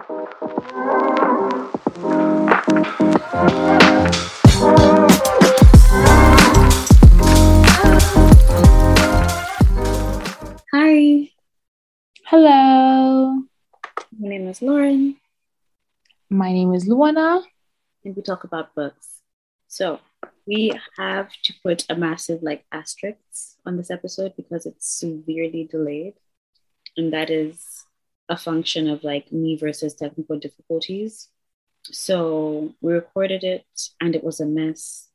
Hi, Hello, my name is Lauren, my name is Luana. and we talk about books. So we have to put a massive like asterisk on this episode because it's severely delayed, and that is a function of like me versus technical difficulties. So we recorded it, and it was a mess.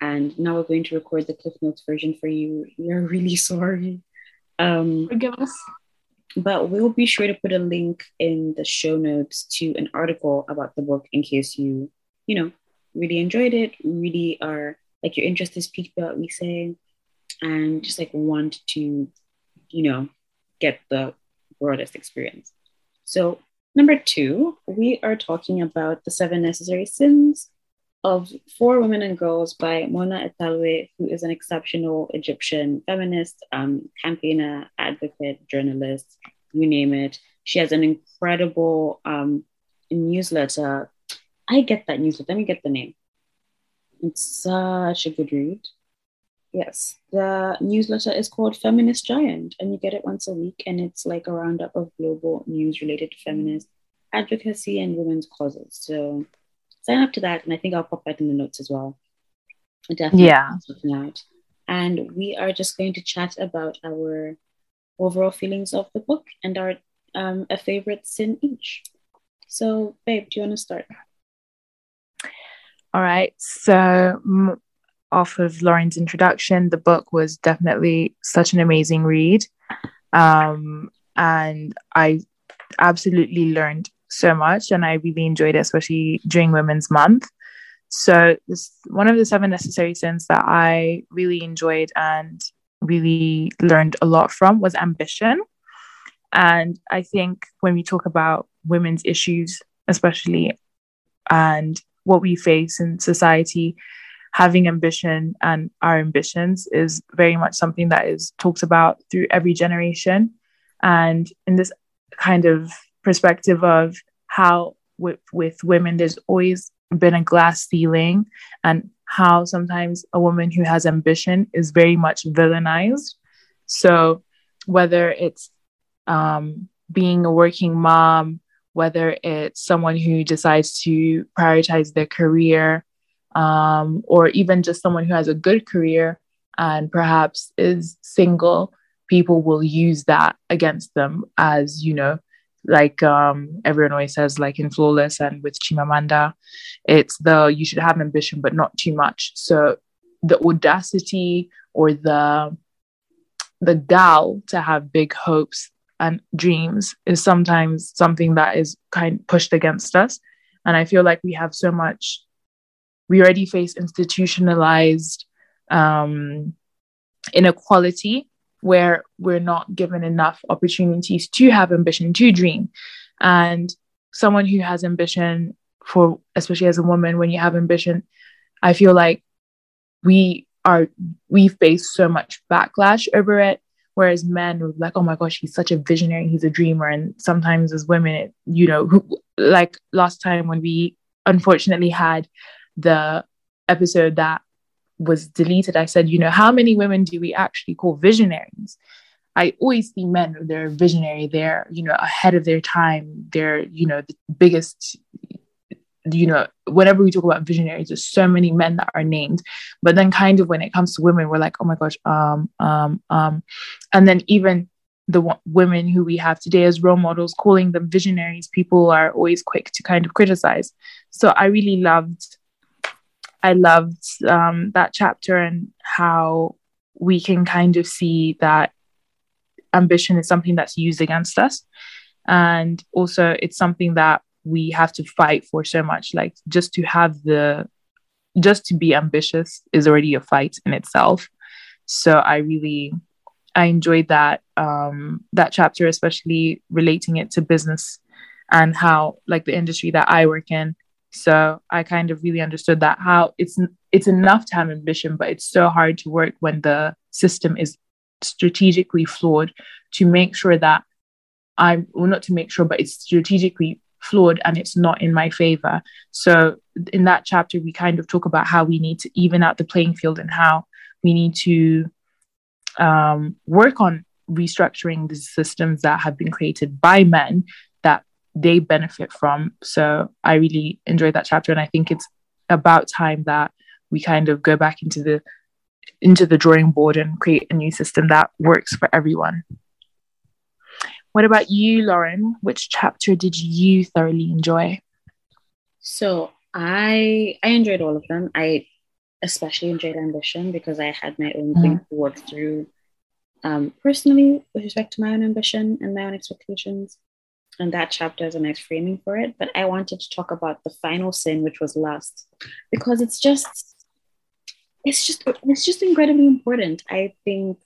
And now we're going to record the Cliff Notes version for you. We are really sorry. Um, Forgive us. but we'll be sure to put a link in the show notes to an article about the book in case you, you know, really enjoyed it, really are like your interest is piqued by what we say, and just like want to, you know, get the broadest experience. So, number two, we are talking about The Seven Necessary Sins of for Women and Girls by Mona Eltahawy, who is an exceptional Egyptian feminist, um, campaigner, advocate, journalist, you name it. She has an incredible um, newsletter. I get that newsletter. Let me get the name. It's such a good read. Yes, the newsletter is called Feminist Giant, and you get it once a week, and it's like a roundup of global news related to feminist advocacy and women's causes. So sign up to that, and I think I'll pop that in the notes as well. Definitely Yeah. out. And we are just going to chat about our overall feelings of the book and our um, a favorite sin each. So, babe, do you want to start? All right. So, m- off of Lauren's introduction, the book was definitely such an amazing read. Um, and I absolutely learned so much and I really enjoyed it, especially during Women's Month. So, this one of the seven necessary sins that I really enjoyed and really learned a lot from was ambition. And I think when we talk about women's issues, especially, and what we face in society, having ambition and our ambitions is very much something that is talked about through every generation. And in this kind of perspective of how with, with women, there's always been a glass ceiling, and how sometimes a woman who has ambition is very much villainized. So, whether it's um, being a working mom, whether it's someone who decides to prioritize their career, um, or even just someone who has a good career and perhaps is single, people will use that against them as, you know, like um, everyone always says, like in Flawless and with Chimamanda, it's the you should have ambition, but not too much. So the audacity or the the gall to have big hopes and dreams is sometimes something that is kind of pushed against us. And I feel like we have so much, we already face institutionalized um, inequality where we're not given enough opportunities to have ambition, to dream. And someone who has ambition, for especially as a woman, when you have ambition, I feel like we are, we face so much backlash over it whereas men were like oh my gosh he's such a visionary he's a dreamer and sometimes as women it, you know who, like last time when we unfortunately had the episode that was deleted i said you know how many women do we actually call visionaries i always see men they're visionary they're you know ahead of their time they're you know the biggest you know, whenever we talk about visionaries, there's so many men that are named. But then kind of when it comes to women, we're like, oh my gosh, um, um, um. And then even the w- women who we have today as role models, calling them visionaries, people are always quick to kind of criticize. So I really loved, I loved um, that chapter and how we can kind of see that ambition is something that's used against us. And also, it's something that we have to fight for so much like just to have the just to be ambitious is already a fight in itself so i really i enjoyed that um that chapter especially relating it to business and how like the industry that i work in so i kind of really understood that how it's it's enough to have ambition but it's so hard to work when the system is strategically flawed to make sure that i'm well not to make sure but it's strategically flawed and it's not in my favor. So in that chapter, we kind of talk about how we need to even out the playing field and how we need to um, work on restructuring the systems that have been created by men they benefit from. So I really enjoyed that chapter, and I think it's about time that we kind of go back into the into the drawing board and create a new system that works for everyone. What about you, Lauren? Which chapter did you thoroughly enjoy? So I I enjoyed all of them. I especially enjoyed ambition because I had my own mm. thing to work through um, personally with respect to my own ambition and my own expectations. And that chapter is a nice framing for it. But I wanted to talk about the final sin, which was lust, because it's just it's just it's just incredibly important. I think,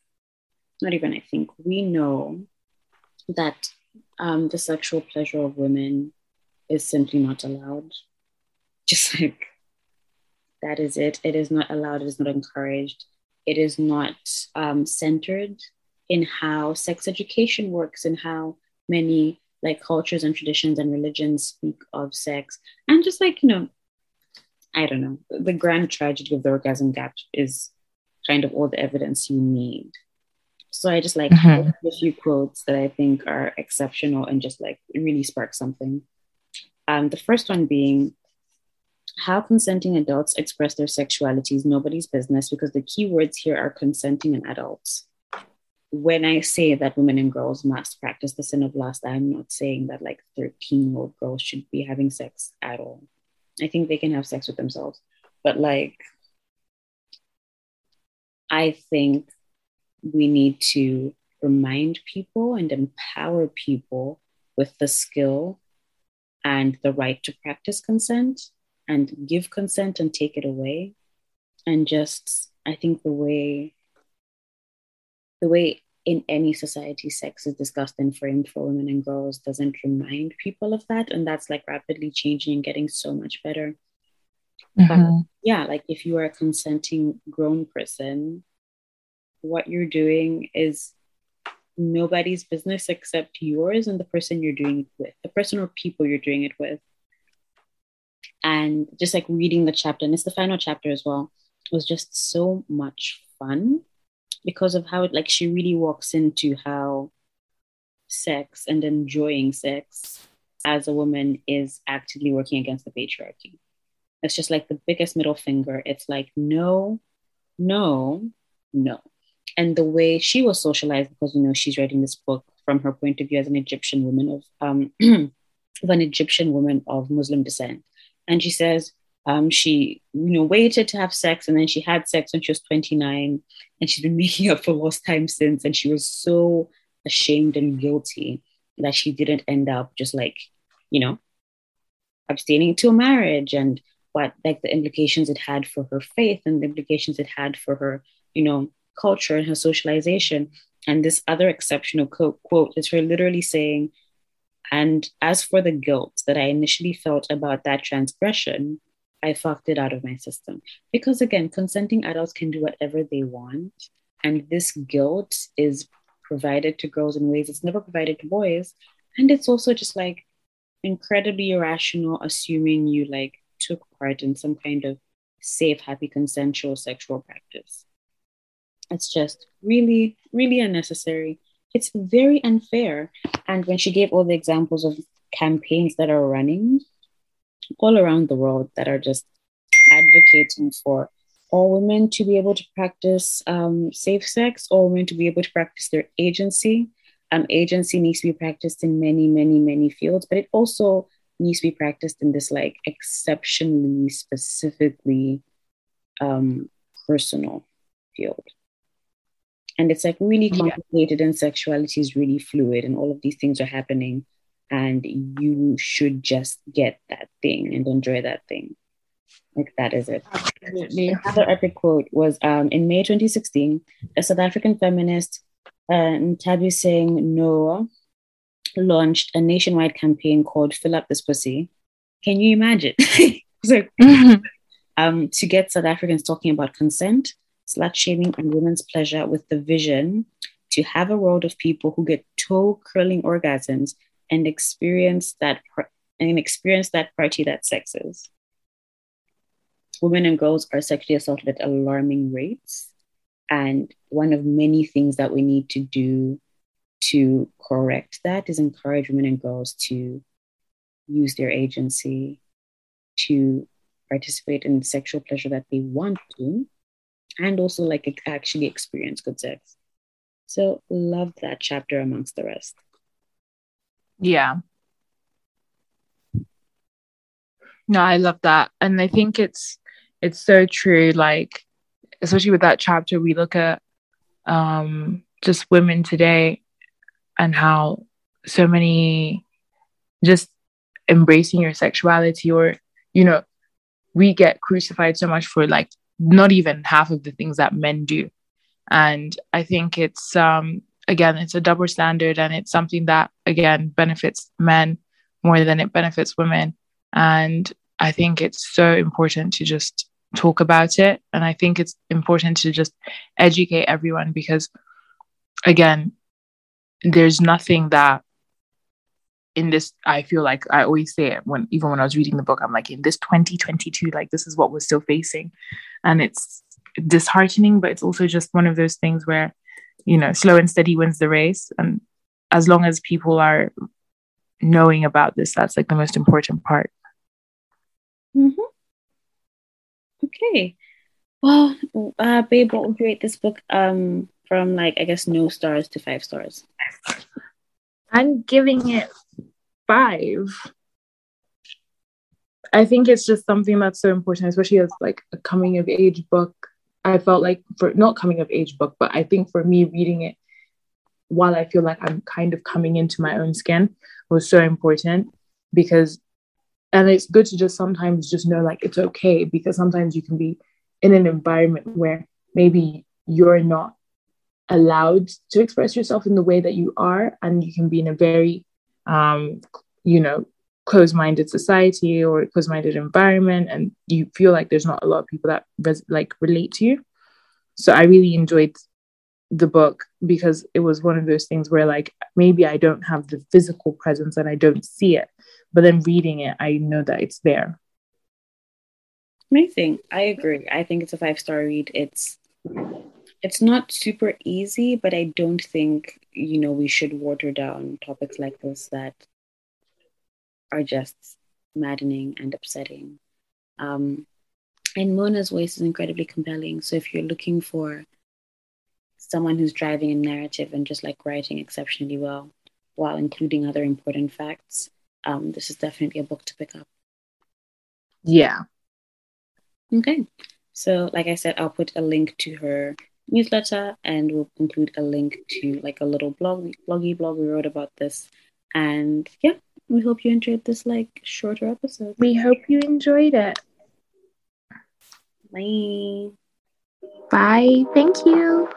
not even I think, we know that um, the sexual pleasure of women is simply not allowed. Just like that is it. It is not allowed. It is not encouraged. It is not um, centered in how sex education works and how many like cultures and traditions and religions speak of sex. And just like, you know, I don't know, the grand tragedy of the orgasm gap is kind of all the evidence you need. So I just like mm-hmm. a few quotes that I think are exceptional and just like really spark something. Um, the first one being how consenting adults express their sexuality is nobody's business because the key words here are consenting and adults. When I say that women and girls must practice the sin of lust, I'm not saying that like 13 year old girls should be having sex at all. I think they can have sex with themselves. But like, I think we need to remind people and empower people with the skill and the right to practice consent and give consent and take it away and just i think the way the way in any society sex is discussed and framed for women and girls doesn't remind people of that and that's like rapidly changing and getting so much better. Mm-hmm. yeah like if you are a consenting grown person what you're doing is nobody's business except yours and the person you're doing it with the person or people you're doing it with. And just like reading the chapter and it's the final chapter as well was just so much fun because of how it like she really walks into how sex and enjoying sex as a woman is actively working against the patriarchy. It's just like the biggest middle finger. It's like no no no. And the way she was socialized because you know she's writing this book from her point of view as an egyptian woman of um of an egyptian woman of muslim descent. And she says um, she you know waited to have sex and then she had sex when she was 29 and she's been making up for lost time since. And she was so ashamed and guilty that she didn't end up just like you know abstaining to a marriage and what like the implications it had for her faith and the implications it had for her you know culture and her socialization. And this other exceptional quote, quote is her literally saying and as for the guilt that I initially felt about that transgression, I fucked it out of my system. Because again, consenting adults can do whatever they want. And this guilt is provided to girls in ways it's never provided to boys. And it's also just like incredibly irrational, assuming you like took part in some kind of safe, happy, consensual sexual practice. It's just really, really unnecessary it's very unfair. And when she gave all the examples of campaigns that are running all around the world that are just advocating for all women to be able to practice um, safe sex, all women to be able to practice their agency. Um, agency needs to be practiced in many, many, many fields, but it also needs to be practiced in this like exceptionally, specifically um, personal field and it's like really complicated yeah. and sexuality is really fluid and all of these things are happening and you should just get that thing and enjoy that thing like that is it Absolutely. another epic quote was um, in may 2016 a south african feminist uh, Singh Noor launched a nationwide campaign called fill up this pussy can you imagine so, mm-hmm. um, to get south africans talking about consent slut shaming and women's pleasure with the vision to have a world of people who get toe curling orgasms and experience that and experience that party that sexes. Women and girls are sexually assaulted at alarming rates. And one of many things that we need to do to correct that is encourage women and girls to use their agency to participate in sexual pleasure that they want to and also like actually experience good sex so love that chapter amongst the rest yeah. No i love that. And i think it's it's so true like especially with that chapter we look at um just women today and how so many just embracing your sexuality or you know we get crucified so much for like not even half of the things that men do. And i think it's um again it's a double standard and it's something that again benefits men more than it benefits women. And i think it's so important to just talk about it. And i think it's important to just educate everyone because again there's nothing that in this i feel like i always say it when even when i was reading the book i'm like in this 2022 like this is what we're still facing. And it's disheartening but it's also just one of those things where you know slow and steady wins the race and as long as people are knowing about this that's like the most important part mm-hmm. okay well uh babe what would you rate this book um from like i guess no stars to five stars i'm giving it five. I think it's just something that's so important, especially as like a coming of age book. I felt like for not coming of age book, but I think for me reading it while I feel like I'm kind of coming into my own skin was so important because and it's good to just sometimes just know like it's okay because sometimes you can be in an environment where maybe you're not allowed to express yourself in the way that you are and you can be in a very um, you know, closed-minded society or a closed-minded environment, and you feel like there's not a lot of people that res- like relate to you. So I really enjoyed the book because it was one of those things where like maybe I don't have the physical presence and I don't see it, but then reading it, I know that it's there. Amazing. I agree. I think it's a five star read. It's it's not super easy, but I don't think, you know, we should water down topics like this that are just maddening and upsetting. Um, and Mona's voice is incredibly compelling. So if you're looking for someone who's driving a narrative and just like writing exceptionally well while including other important facts, um, this is definitely a book to pick up. Yeah. Okay. So, like I said, I'll put a link to her newsletter and we'll include a link to like a little blog bloggy blog we wrote about this and yeah we hope you enjoyed this like shorter episode. We hope you enjoyed it. Bye. Bye. Thank you.